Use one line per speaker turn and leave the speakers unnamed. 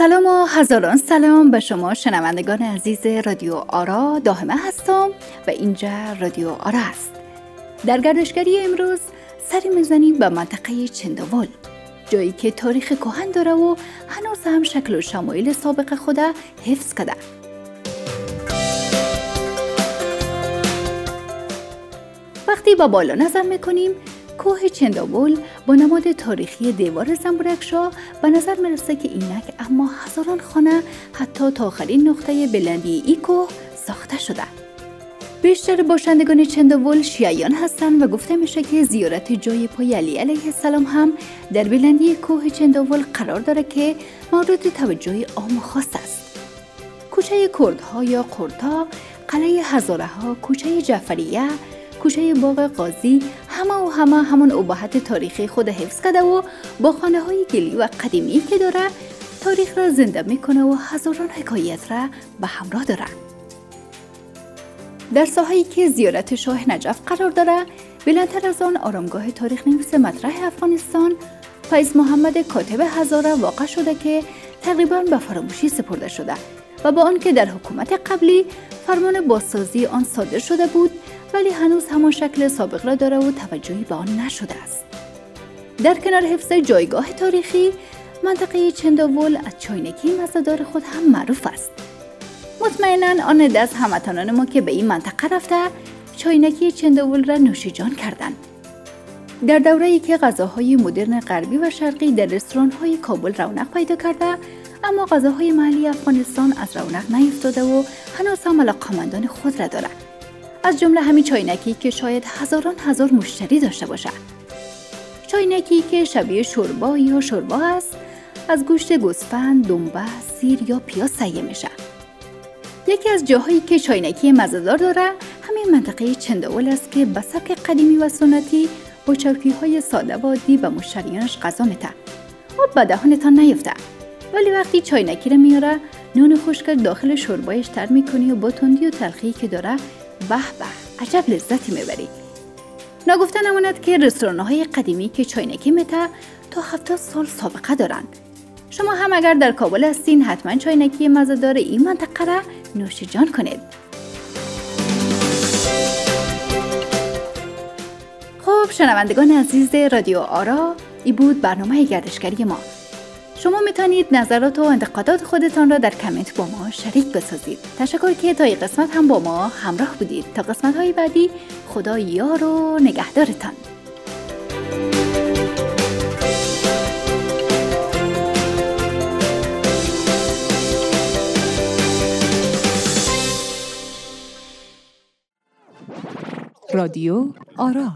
سلام و هزاران سلام به شما شنوندگان عزیز رادیو آرا. داهمه هستم و اینجا رادیو آرا است. در گردشگری امروز سری می‌زنیم به منطقه چنداول جایی که تاریخ کهن داره و هنوز هم شکل و شمایل سابق خود حفظ کرده. وقتی با بالا نظر می‌کنیم کوه چنداول با نماد تاریخی دیوار زنبورکشا به نظر می‌رسه که اینک اما هزاران خانه حتی تا آخرین نقطه بلندی ای کوه ساخته شده. بیشتر باشندگان چنداول شیعیان هستند و گفته میشه که زیارت جای پای علی علیه السلام هم در بلندی کوه چنداول قرار داره که مورد توجه عام خاص است. کوچه کردها یا قرتا قلعه هزاره ها کوچه جعفریه کوچه باغ قاضی همه و همه همون ابهت تاریخی خود حفظ کرده و با خانه های گلی و قدیمی که داره تاریخ را زنده می‌کنه و هزاران حکایت را به همراه داره. در ساحه‌ای که زیارت شاه نجف قرار داره بلندتر از آن آرامگاه تاریخ نویس مطرح افغانستان فیض محمد کاتب هزاره واقع شده که تقریبا به فراموشی سپرده شده و با آنکه در حکومت قبلی فرمان بازسازی آن صادر شده بود ولی هنوز همان شکل سابق را داره و توجهی به آن نشده است. در کنار حفظ جایگاه تاریخی، منطقه چنداول از چاینکی مزادار خود هم معروف است. مطمئنا آن دست هموطنان ما که به این منطقه رفته چاینکی چنداول را نوشیجان کردند. در دوره ای که غذاهای مدرن غربی و شرقی در رستوران های کابل رونق پیدا کرده اما غذاهای محلی افغانستان از رونق نیفتاده و هنوز هم علاقمندان خود را دارد از جمله همین چاینکی که شاید هزاران هزار مشتری داشته باشد. چاینکی که شبیه شوربا یا شوربا است. از گوشت گوسفند دنبه سیر یا پیاز تهیه میشه یکی از جاهایی که چاینکی مزهدار داره همین منطقه چنداول است که به سبک قدیمی و سنتی با چوکی های ساده و و مشتریانش غذا میته و به دهانتان نیفته ولی وقتی چاینکی رو میاره نون خشک داخل شوربایش تر می‌کنی و با تندی و تلخی که داره به به. عجب لذتی می‌بری. نگفته نماند که رستوران های قدیمی که چاینکی مته تا هفتاد سال سابقه دارند شما هم اگر در کابل هستین حتما چاینکی مزدار این منطقه را نوش جان کنید. خب شنوندگان عزیز رادیو آرا ای بود برنامه گردشگری ما. شما می‌تونید نظرات و انتقادات خودتان را در کامنت با ما شریک بسازید. تشکر که تا این قسمت هم با ما همراه بودید. تا قسمت های بعدی خدا یار و نگهدارتان.
رادیو آرا